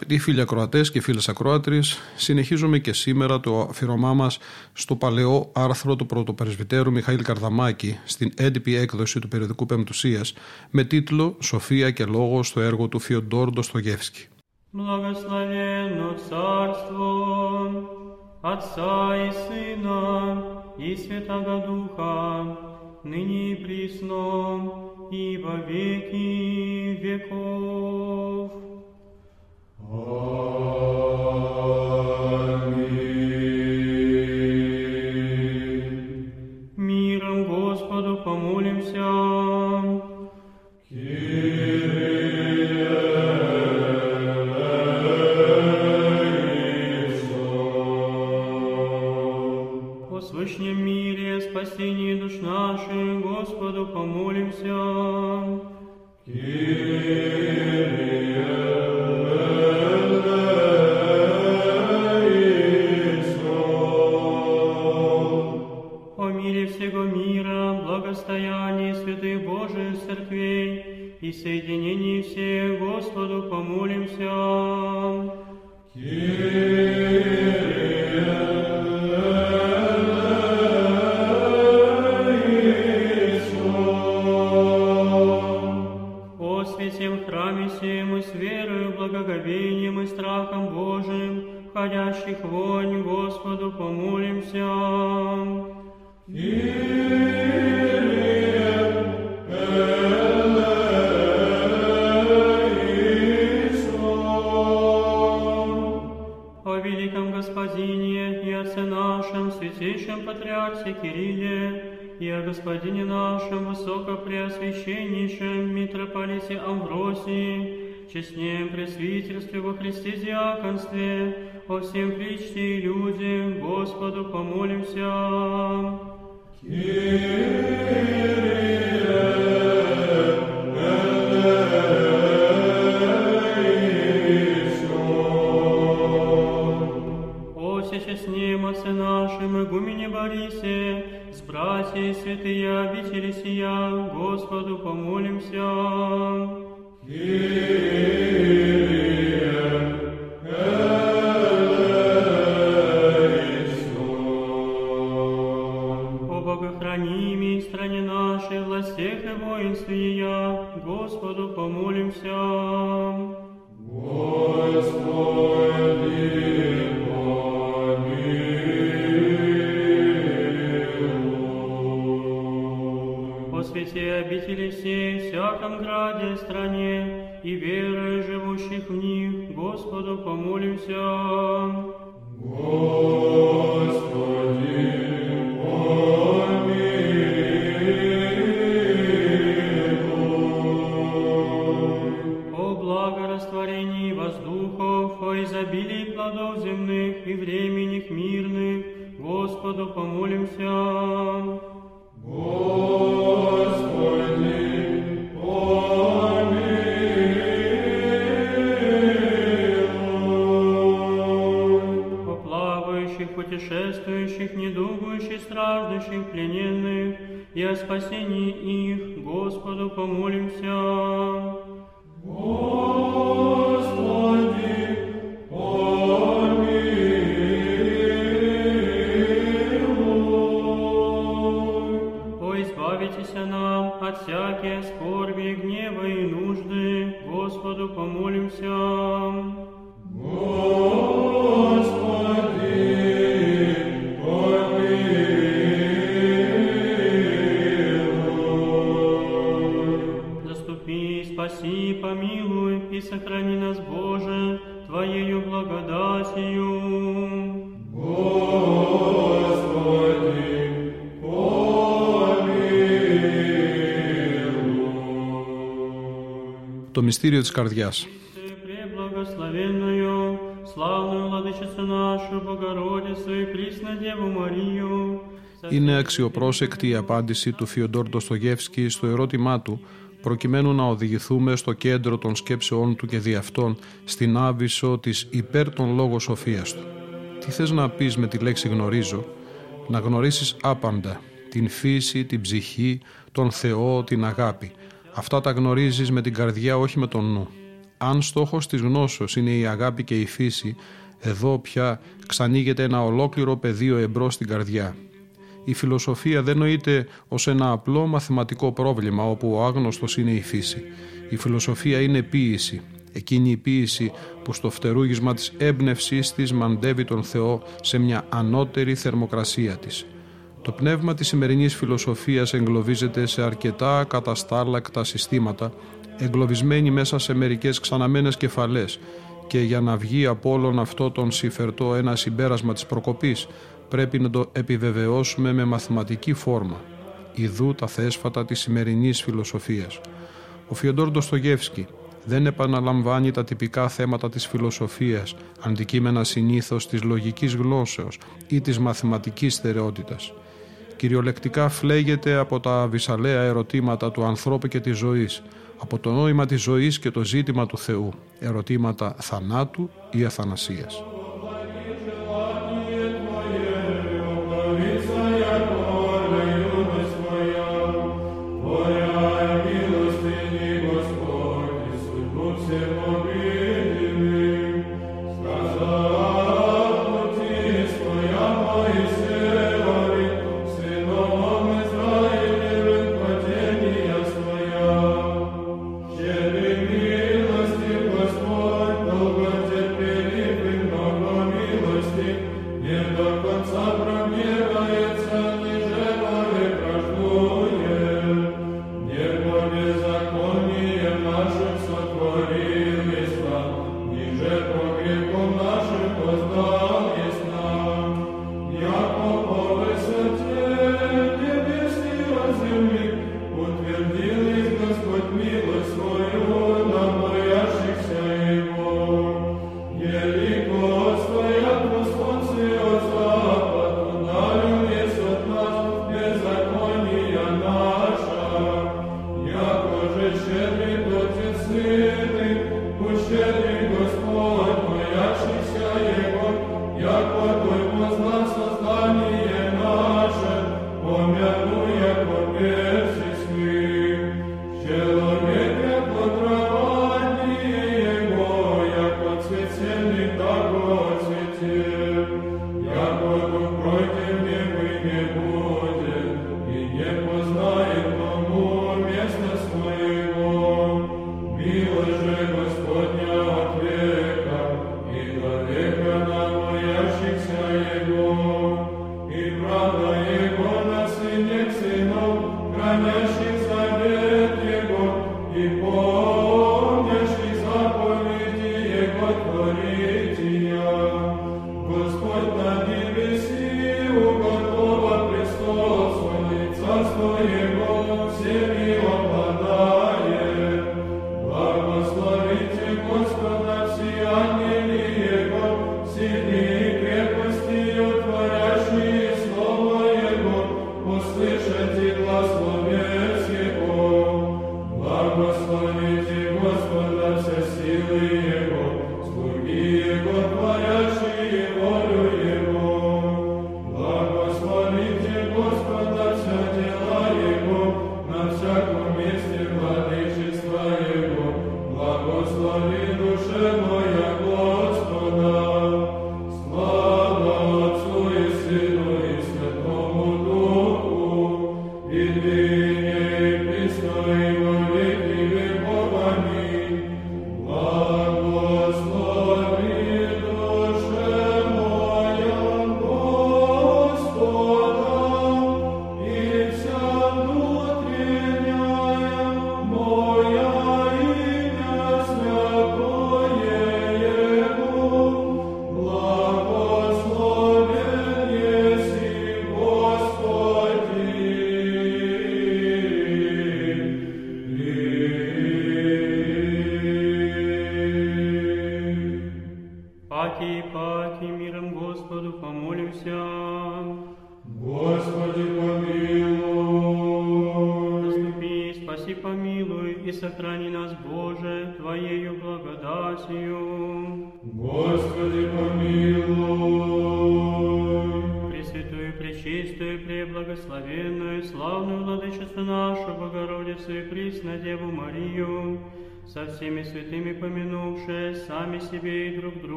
Αγαπητοί φίλοι ακροατές και φίλες ακροάτρες, συνεχίζουμε και σήμερα το αφιερωμά μας στο παλαιό άρθρο του πρωτοπερσβυτέρου Μιχαήλ Καρδαμάκη στην έντυπη έκδοση του περιοδικού Πεμπτουσίας με τίτλο «Σοφία και λόγο» στο έργο του Φιοντόρ Ντοστογεύσκη. Благословенно Царство Отца и Сына и Святого Духа, ныне и присно, и во веки веков. Yeah. Всяком граде, стране, и верой живущих в них, Господу помолимся. Μυστήριο της καρδιάς είναι αξιοπρόσεκτη η απάντηση του Φιοντόρ Ντοστογεύσκη στο ερώτημά του προκειμένου να οδηγηθούμε στο κέντρο των σκέψεών του και δι' αυτών στην άβυσο της υπέρ των λόγων σοφίας του. Τι θες να πεις με τη λέξη γνωρίζω, να γνωρίσεις άπαντα, την φύση, την ψυχή, τον Θεό, την αγάπη. Αυτά τα γνωρίζεις με την καρδιά, όχι με τον νου. Αν στόχος της γνώσεως είναι η αγάπη και η φύση, εδώ πια ξανοίγεται ένα ολόκληρο πεδίο εμπρός στην καρδιά. Η φιλοσοφία δεν νοείται ως ένα απλό μαθηματικό πρόβλημα όπου ο άγνωστος είναι η φύση. Η φιλοσοφία είναι ποίηση, εκείνη η ποίηση που στο φτερούγισμα της έμπνευσής της μαντεύει τον Θεό σε μια ανώτερη θερμοκρασία της. Το πνεύμα της σημερινής φιλοσοφίας εγκλωβίζεται σε αρκετά καταστάλακτα συστήματα, εγκλωβισμένη μέσα σε μερικές ξαναμένες κεφαλές και για να βγει από όλον αυτό τον συφερτό ένα συμπέρασμα της προκοπής πρέπει να το επιβεβαιώσουμε με μαθηματική φόρμα. Ιδού τα θέσφατα της σημερινής φιλοσοφίας. Ο Φιοντόρ Ντοστογεύσκη δεν επαναλαμβάνει τα τυπικά θέματα της φιλοσοφίας, αντικείμενα συνήθως της λογικής γλώσσεως ή της μαθηματικής στερεότητας. Κυριολεκτικά φλέγεται από τα βυσαλαία ερωτήματα του ανθρώπου και της ζωής, από το νόημα της ζωής και το ζήτημα του Θεού, ερωτήματα θανάτου ή αθανασίας.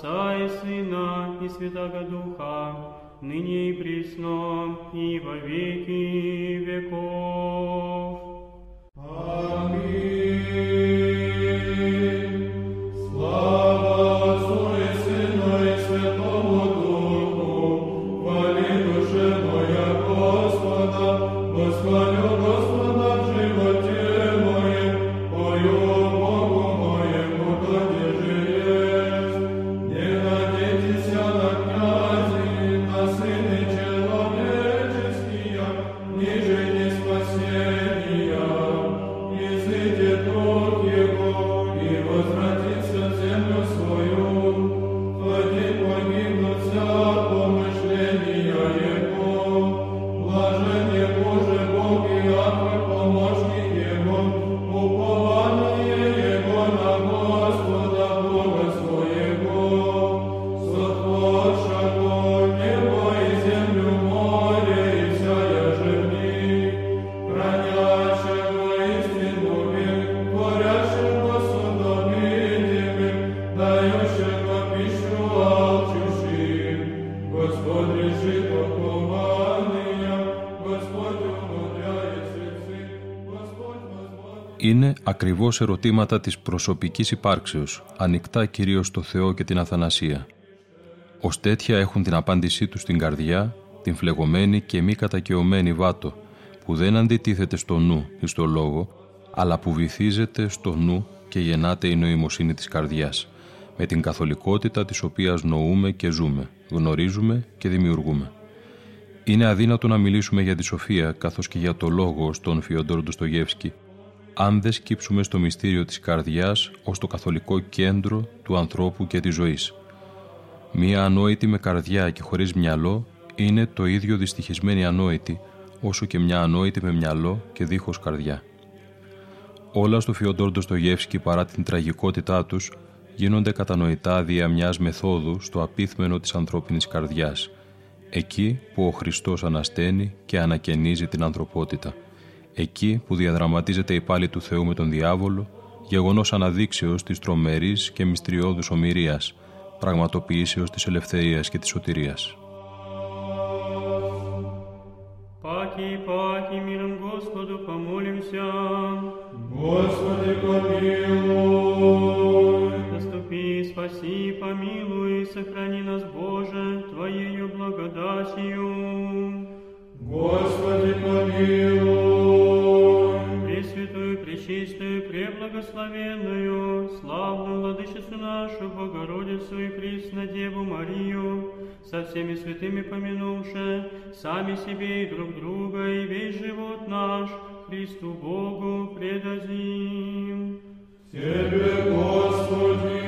Отца и Сына и Святого Духа, ныне и присно и во веки веков. Аминь. Слава Отцу и Сыну и Святому ακριβώς ερωτήματα της προσωπικής υπάρξεως, ανοιχτά κυρίως στο Θεό και την Αθανασία. Ως τέτοια έχουν την απάντησή τους στην καρδιά, την φλεγωμένη και μη κατακαιωμένη βάτο, που δεν αντιτίθεται στο νου ή στο λόγο, αλλά που βυθίζεται στο νου και γεννάται η νοημοσύνη της καρδιάς, με την καθολικότητα της οποίας νοούμε και ζούμε, γνωρίζουμε και δημιουργούμε. Είναι αδύνατο να μιλήσουμε για τη σοφία καθώς και για το λόγο στον Φιοντόρ Ντοστογεύσκη, αν δεν σκύψουμε στο μυστήριο της καρδιάς ως το καθολικό κέντρο του ανθρώπου και της ζωής. Μία ανόητη με καρδιά και χωρίς μυαλό είναι το ίδιο δυστυχισμένη ανόητη, όσο και μια ανόητη με μυαλό και δίχως καρδιά. Όλα στο Φιοντόρ Ντοστογεύσκη παρά την τραγικότητά τους γίνονται κατανοητά δια μιας μεθόδου στο απίθμενο της ανθρώπινης καρδιάς, εκεί που ο Χριστός ανασταίνει και ανακαινίζει την ανθρωπότητα, εκεί που διαδραματίζεται η πάλη του Θεού με τον διάβολο, γεγονός αναδείξεως της τρομερής και μυστριώδους ομοιρίας, πραγματοποιήσεως της ελευθερίας και της σωτηρίας. Паки, паки, миром Господу помолимся. Господи, помилуй. Заступи, спаси, помилуй, сохрани нас, Боже, Твоею благодатью. Господи, помилуй. Пречистую, Преблагословенную, славную Владычицу нашу, Богородицу и Деву Марию, со всеми святыми помянувши, сами себе и друг друга, и весь живот наш Христу Богу предадим. Тебе, Господи.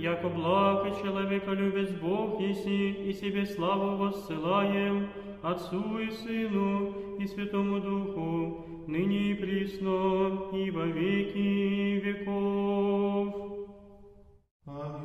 Яко благ и человеколюбец Бог еси, и себе славу воссылаем, Отцу и Сыну и Святому Духу, ныне и присно, и во веки веков. Во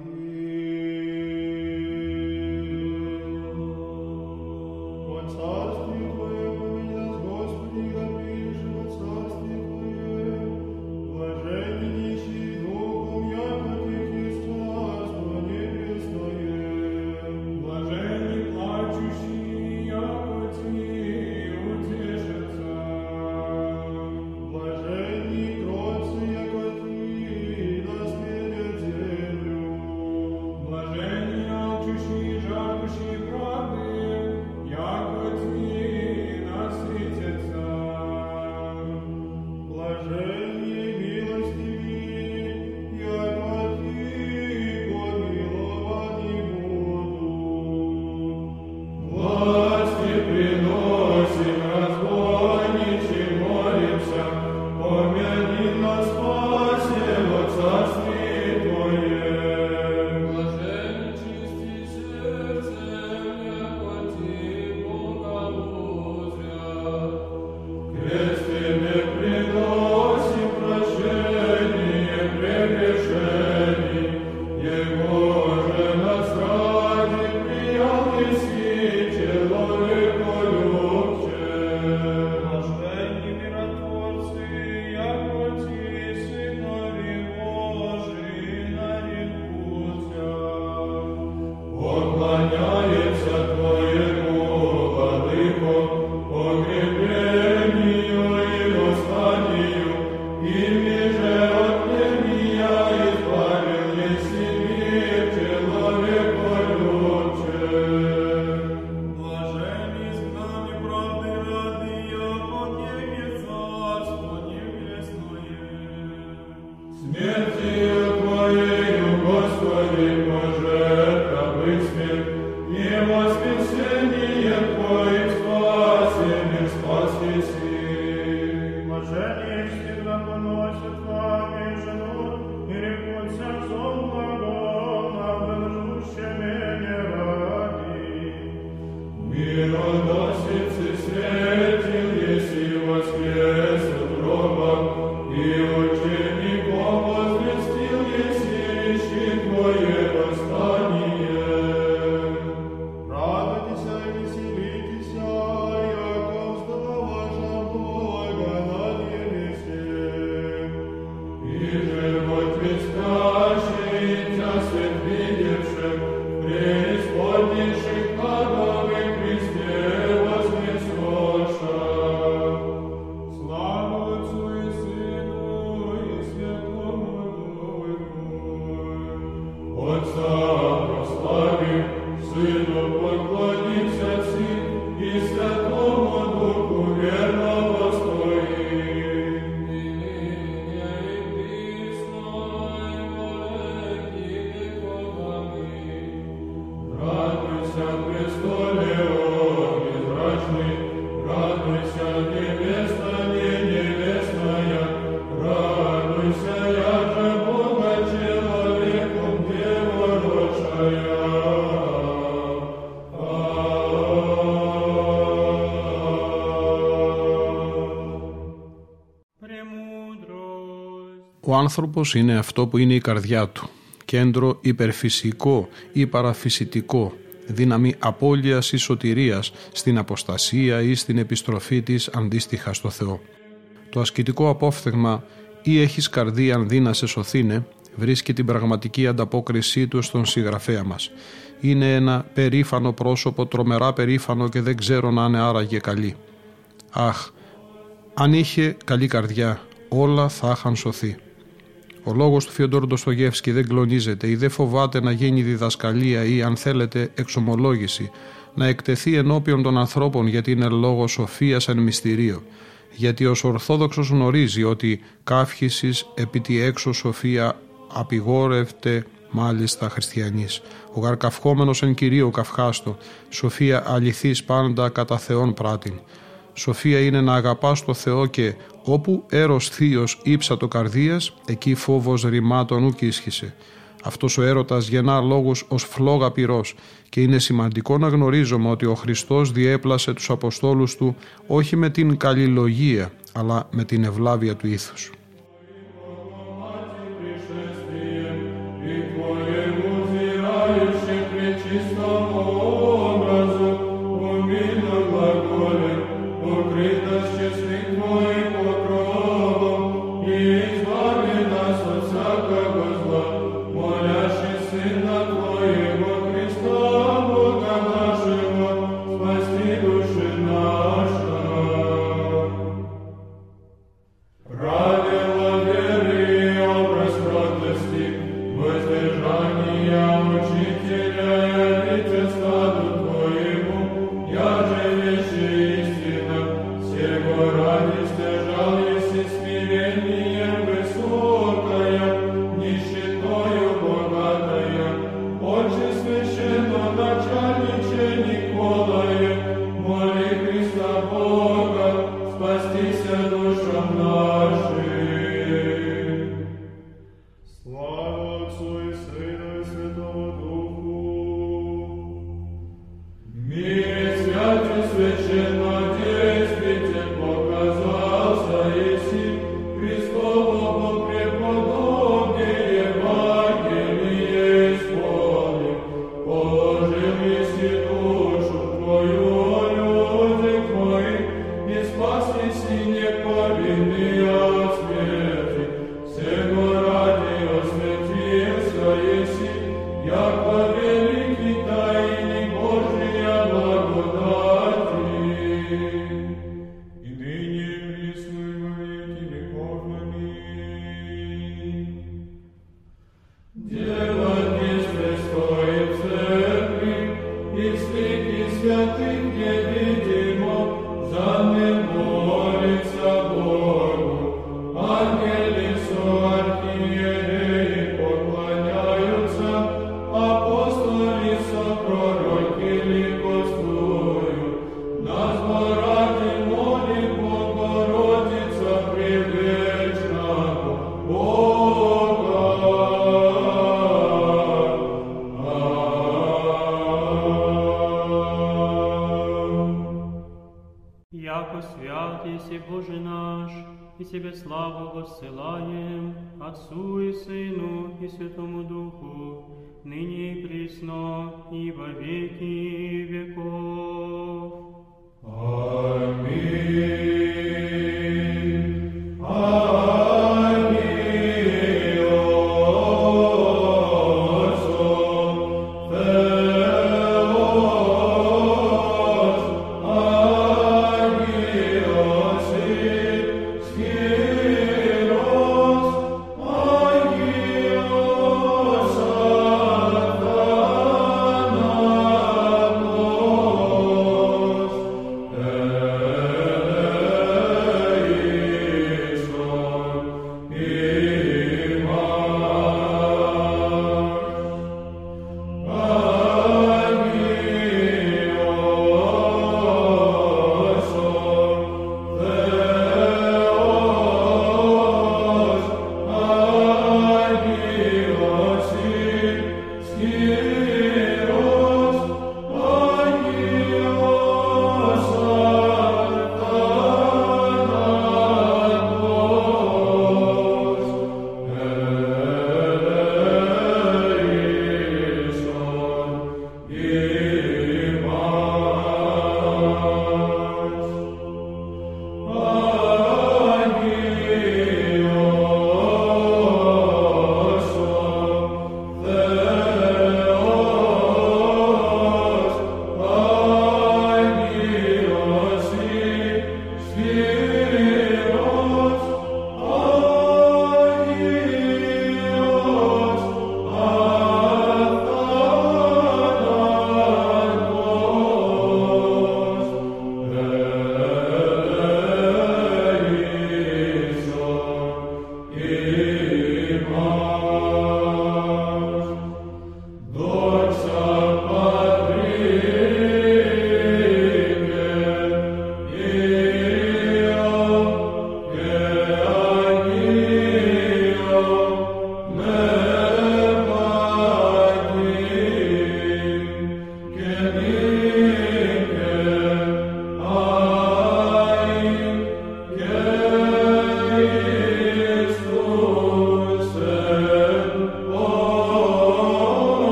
άνθρωπος είναι αυτό που είναι η καρδιά του. Κέντρο υπερφυσικό ή παραφυσιτικό, δύναμη απώλειας ή σωτηρίας στην αποστασία ή στην επιστροφή της αντίστοιχα στο Θεό. Το ασκητικό απόφθεγμα ή έχεις καρδία αν δει να σε σωθήνε βρίσκει την πραγματική ανταπόκρισή του στον συγγραφέα μας. Είναι ένα περήφανο πρόσωπο, τρομερά περήφανο και δεν ξέρω να είναι άραγε καλή. Αχ, αν είχε καλή καρδιά, όλα θα είχαν σωθεί. Ο λόγος του Φιοντόρ Ντοστογεύσκη δεν κλονίζεται ή δεν φοβάται να γίνει διδασκαλία ή, αν θέλετε, εξομολόγηση, να εκτεθεί ενώπιον των ανθρώπων γιατί είναι λόγος σοφίας εν μυστηρίο. Γιατί ως Ορθόδοξος γνωρίζει ότι καύχησης επί τη έξω σοφία απειγόρευτε μάλιστα χριστιανής. Ο γαρκαυχόμενος εν κυρίω καυχάστο, σοφία αληθής πάντα κατά Θεόν πράτην. Σοφία είναι να αγαπάς το Θεό και όπου έρος θείος ύψατο καρδίας, εκεί φόβος ρημάτων ουκ ίσχυσε. Αυτός ο έρωτας γεννά λόγους ως φλόγα πυρός και είναι σημαντικό να γνωρίζουμε ότι ο Χριστός διέπλασε τους Αποστόλους Του όχι με την καλλιλογία αλλά με την ευλάβεια του ήθους.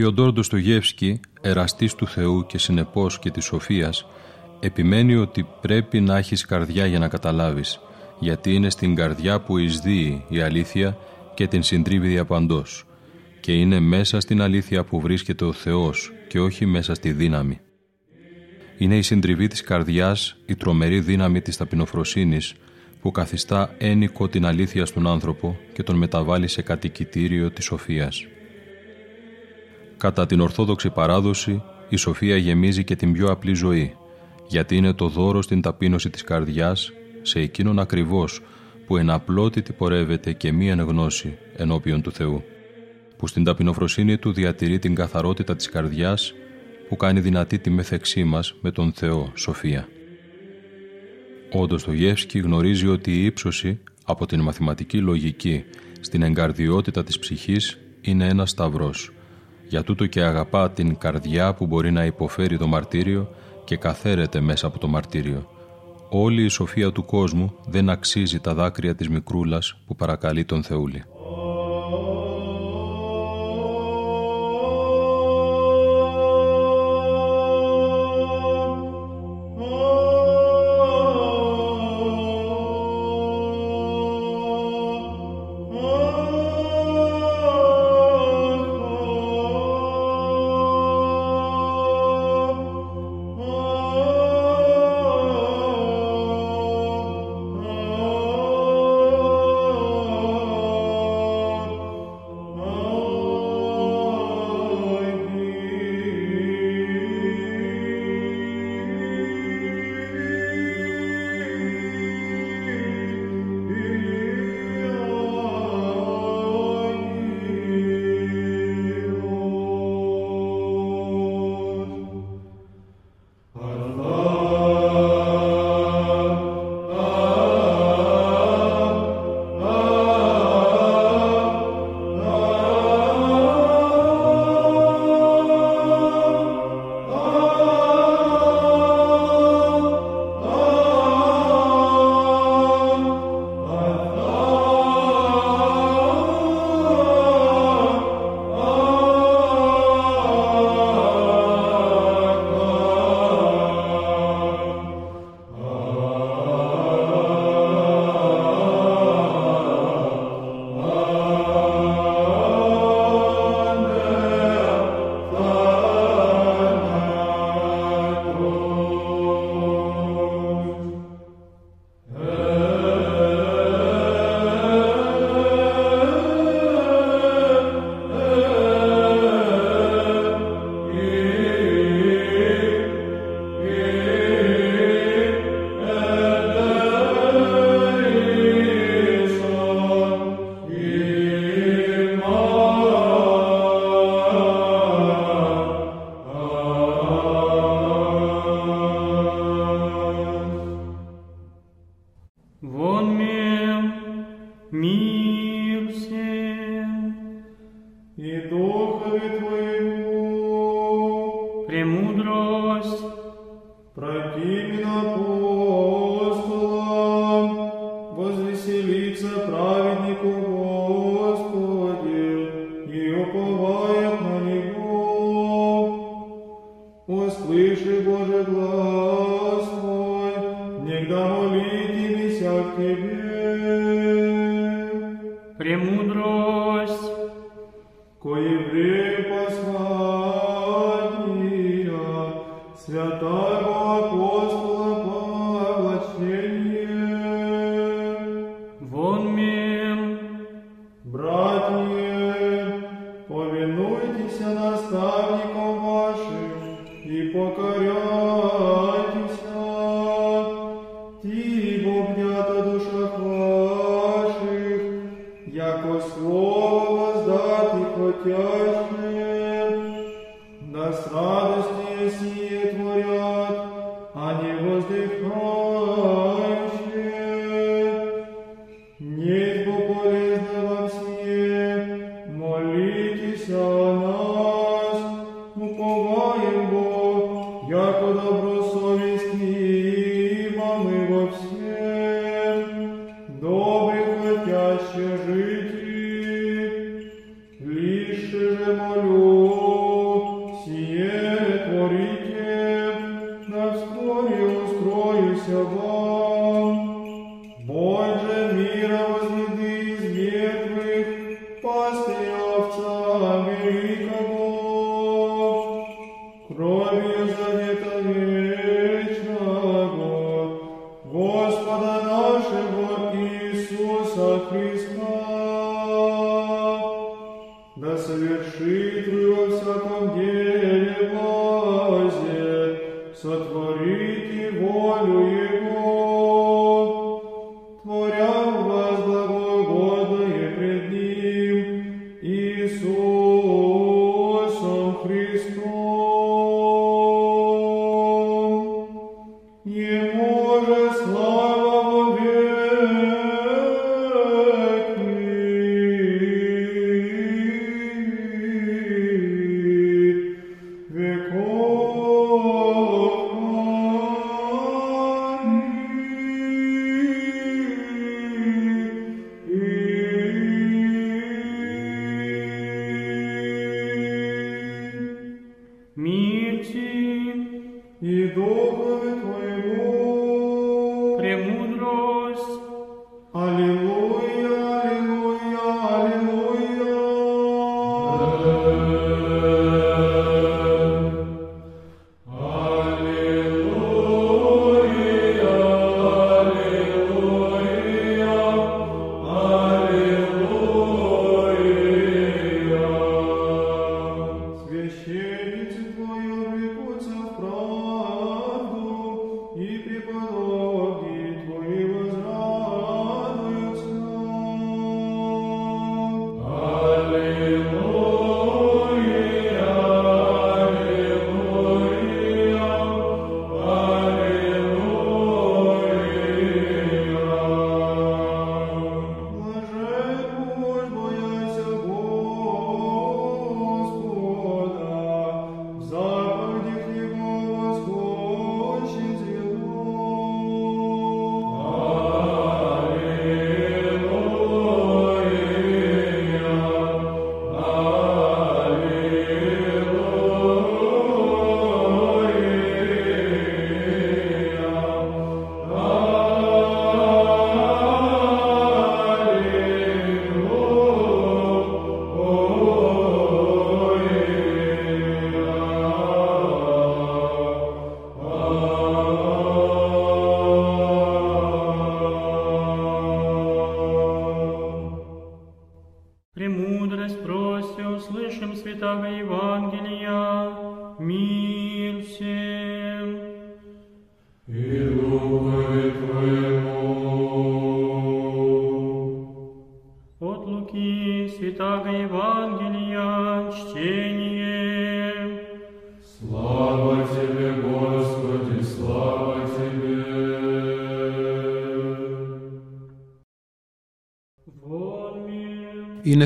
Φιοντόρ Ντοστογεύσκη, εραστής του Θεού και συνεπώς και της σοφίας, επιμένει ότι πρέπει να έχεις καρδιά για να καταλάβεις, γιατί είναι στην καρδιά που εισδύει η αλήθεια και την συντρίβει διαπαντός και είναι μέσα στην αλήθεια που βρίσκεται ο Θεός και όχι μέσα στη δύναμη. Είναι η συντριβή της καρδιάς, η τρομερή δύναμη της ταπεινοφροσύνης που καθιστά ένικο την αλήθεια στον άνθρωπο και τον μεταβάλλει σε κατοικητήριο της σοφίας. Κατά την Ορθόδοξη παράδοση, η σοφία γεμίζει και την πιο απλή ζωή, γιατί είναι το δώρο στην ταπείνωση της καρδιάς σε εκείνον ακριβώς που εν απλότητη πορεύεται και μη εν γνώση ενώπιον του Θεού, που στην ταπεινοφροσύνη του διατηρεί την καθαρότητα της καρδιάς που κάνει δυνατή τη μέθεξή μας με τον Θεό σοφία. Ο Ντοστογεύσκη γνωρίζει ότι η ύψωση από την μαθηματική λογική στην εγκαρδιότητα της ψυχής είναι ένας σταυρός. Για τούτο και αγαπά την καρδιά που μπορεί να υποφέρει το μαρτύριο και καθαίρεται μέσα από το μαρτύριο. Όλη η σοφία του κόσμου δεν αξίζει τα δάκρυα της μικρούλας που παρακαλεί τον Θεούλη.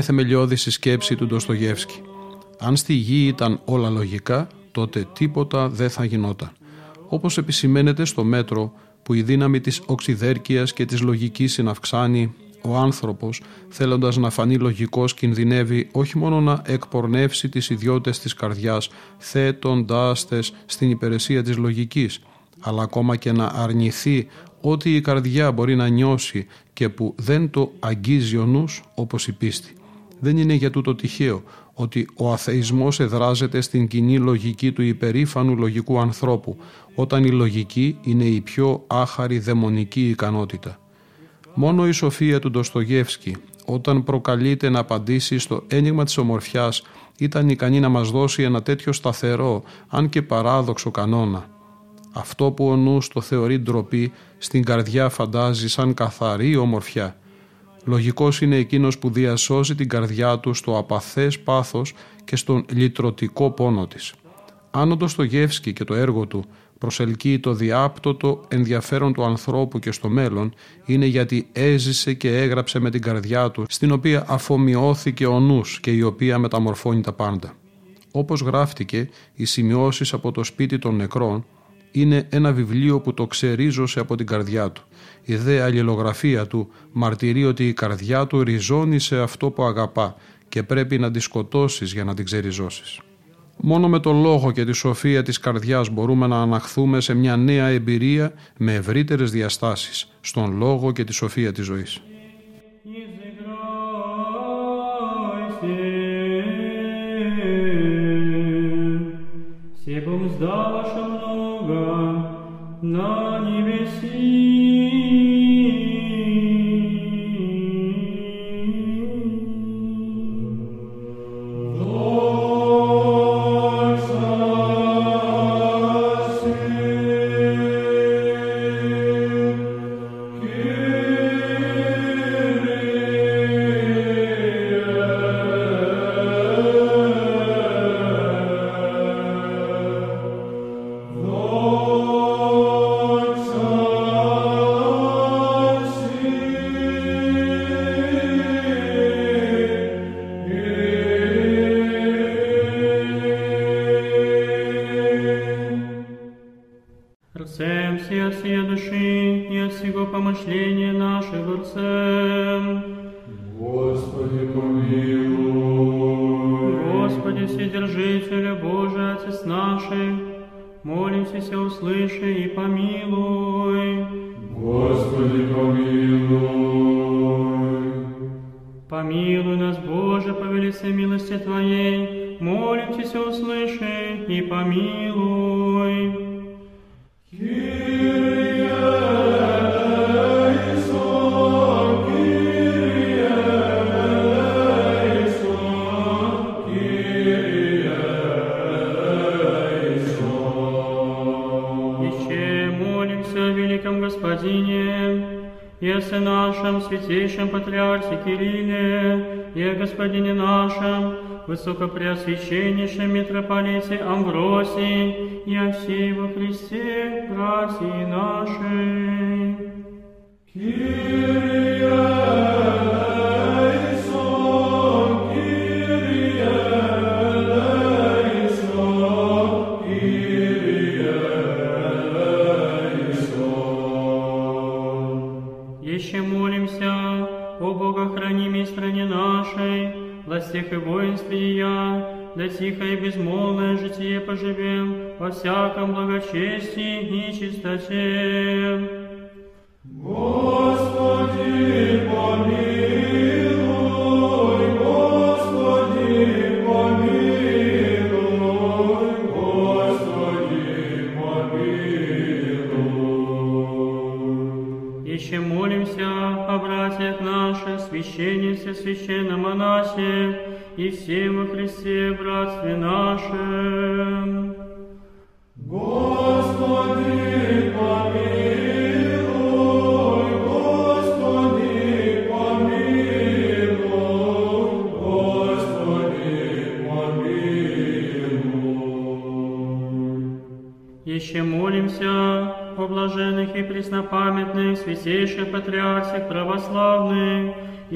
Είναι θεμελιώδης η σκέψη του Ντοστογεύσκη. Αν στη γη ήταν όλα λογικά, τότε τίποτα δεν θα γινόταν. Όπως επισημαίνεται στο μέτρο που η δύναμη της οξυδέρκειας και της λογικής συναυξάνει, ο άνθρωπος, θέλοντας να φανεί λογικός, κινδυνεύει όχι μόνο να εκπορνεύσει τις ιδιότητες της καρδιάς, θέτοντάς τες στην υπηρεσία της λογικής, αλλά ακόμα και να αρνηθεί ό,τι η καρδιά μπορεί να νιώσει και που δεν το αγγίζει ο νους όπως η πίστη. Δεν είναι για τούτο τυχαίο ότι ο αθεισμός εδράζεται στην κοινή λογική του υπερήφανου λογικού ανθρώπου, όταν η λογική είναι η πιο άχαρη δαιμονική ικανότητα. Μόνο η σοφία του Ντοστογεύσκη, όταν προκαλείται να απαντήσει στο ένιγμα της ομορφιάς, ήταν ικανή να μας δώσει ένα τέτοιο σταθερό, αν και παράδοξο κανόνα. Αυτό που ο νους το θεωρεί ντροπή, στην καρδιά φαντάζει σαν καθαρή ομορφιά. Λογικός είναι εκείνος που διασώζει την καρδιά του στο απαθές πάθος και στον λυτρωτικό πόνο της. Αν ο Ντοστογεύσκη και το έργο του προσελκύει το διάπτωτο ενδιαφέρον του ανθρώπου και στο μέλλον είναι γιατί έζησε και έγραψε με την καρδιά του στην οποία αφομοιώθηκε ο νους και η οποία μεταμορφώνει τα πάντα. Όπως γράφτηκε, οι σημειώσεις από το σπίτι των νεκρών είναι ένα βιβλίο που το ξερίζωσε από την καρδιά του η δε αλληλογραφία του μαρτυρεί ότι η καρδιά του ριζώνει σε αυτό που αγαπά και πρέπει να τη σκοτώσεις για να την ξεριζώσεις. Μόνο με τον λόγο και τη σοφία της καρδιάς μπορούμε να αναχθούμε σε μια νέα εμπειρία με ευρύτερες διαστάσεις, στον λόγο και τη σοφία της ζωής. Высокопреосвященнейшем митрополите Амвросии и о всей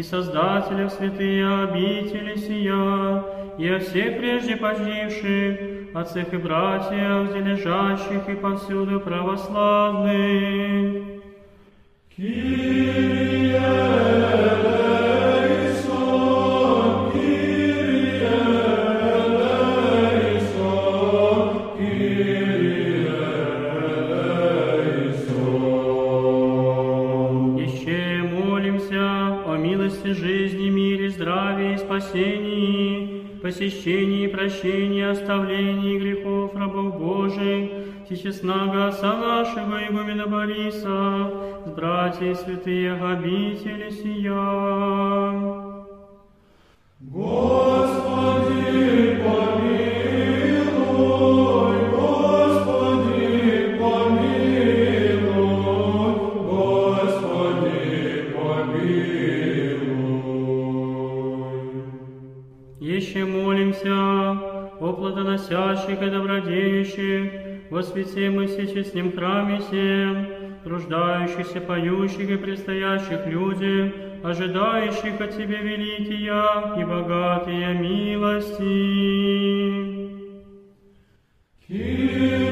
Создателя в святые обители сия, и о всех прежде погибших, отцах и братьев, где лежащих и повсюду православных, святилище молимся, о плодоносящих и добродеющих, во свете мы сейчас ним храме всем, труждающихся, поющих и предстоящих людей, ожидающих от Тебе великие и богатые милости. Кирилл!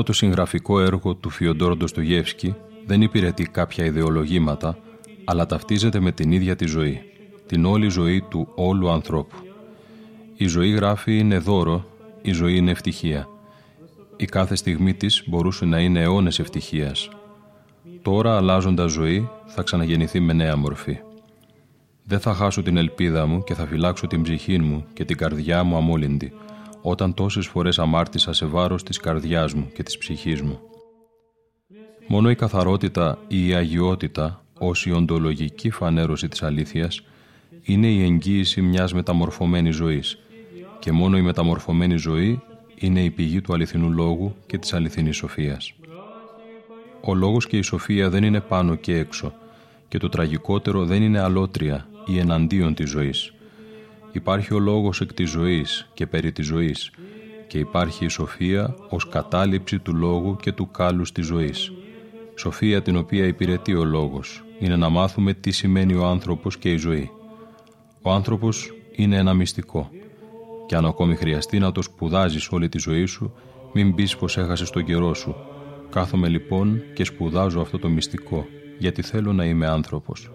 Όλο το συγγραφικό έργο του Φιοντόρ Ντοστογεύσκη δεν υπηρετεί κάποια ιδεολογήματα, αλλά ταυτίζεται με την ίδια τη ζωή, την όλη ζωή του όλου ανθρώπου. Η ζωή γράφει είναι δώρο, η ζωή είναι ευτυχία. Η κάθε στιγμή της μπορούσε να είναι αιώνες ευτυχίας. Τώρα αλλάζοντας ζωή θα ξαναγεννηθεί με νέα μορφή. Δεν θα χάσω την ελπίδα μου και θα φυλάξω την ψυχή μου και την καρδιά μου αμόλυντη, όταν τόσες φορές αμάρτησα σε βάρος της καρδιάς μου και της ψυχής μου. Μόνο η καθαρότητα ή η αγιότητα ως η οντολογική φανέρωση της αλήθειας είναι η εγγύηση μιας μεταμορφωμένης ζωής και μόνο η μεταμορφωμένη ζωή είναι η πηγή του αληθινού λόγου και της αληθινής σοφίας. Ο λόγος και η σοφία δεν είναι πάνω και έξω και το τραγικότερο δεν είναι αλότρια ή εναντίον της ζωής. Υπάρχει ο λόγος εκ της ζωής και περί της ζωής και υπάρχει η σοφία ως κατάληψη του λόγου και του κάλους της ζωής. Σοφία την οποία υπηρετεί ο λόγος είναι να μάθουμε τι σημαίνει ο άνθρωπος και η ζωή. Ο άνθρωπος είναι ένα μυστικό και αν ακόμη χρειαστεί να το σπουδάζεις όλη τη ζωή σου, μην πεις πως έχασες τον καιρό σου. Κάθομαι λοιπόν και σπουδάζω αυτό το μυστικό, γιατί θέλω να είμαι άνθρωπος.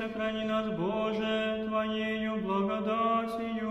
Сохрани нас, Боже, Твоею благодатью.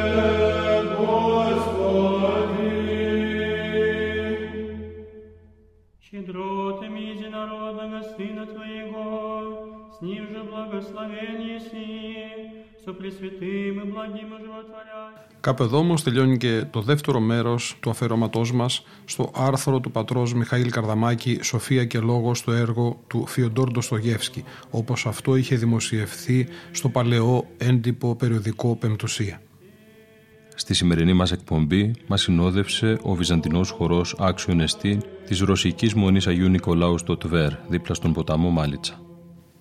с Ним же благословение си, со Пресвятым и благим и животворящим. Κάπου εδώ όμω τελειώνει και το δεύτερο μέρο του αφιερώματό μα στο άρθρο του πατρό Μιχαήλ Καρδαμάκη Σοφία και Λόγο στο έργο του Φιοντόρ Ντοστογεύσκη, όπω αυτό είχε δημοσιευθεί στο παλαιό έντυπο περιοδικό Πεμπτουσία. Στη σημερινή μας εκπομπή μας συνόδευσε ο Βυζαντινός χορός Άξιον Εστί της Ρωσικής Μονής Αγίου Νικολάου στο Τβέρ, δίπλα στον ποταμό Μάλιτσα.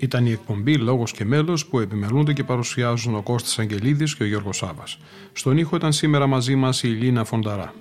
Ήταν η εκπομπή Λόγος και Μέλος που επιμελούνται και παρουσιάζουν ο Κώστας Αγγελίδης και ο Γιώργος Σάβας. Στον ήχο ήταν σήμερα μαζί μας η Λίνα Φονταρά.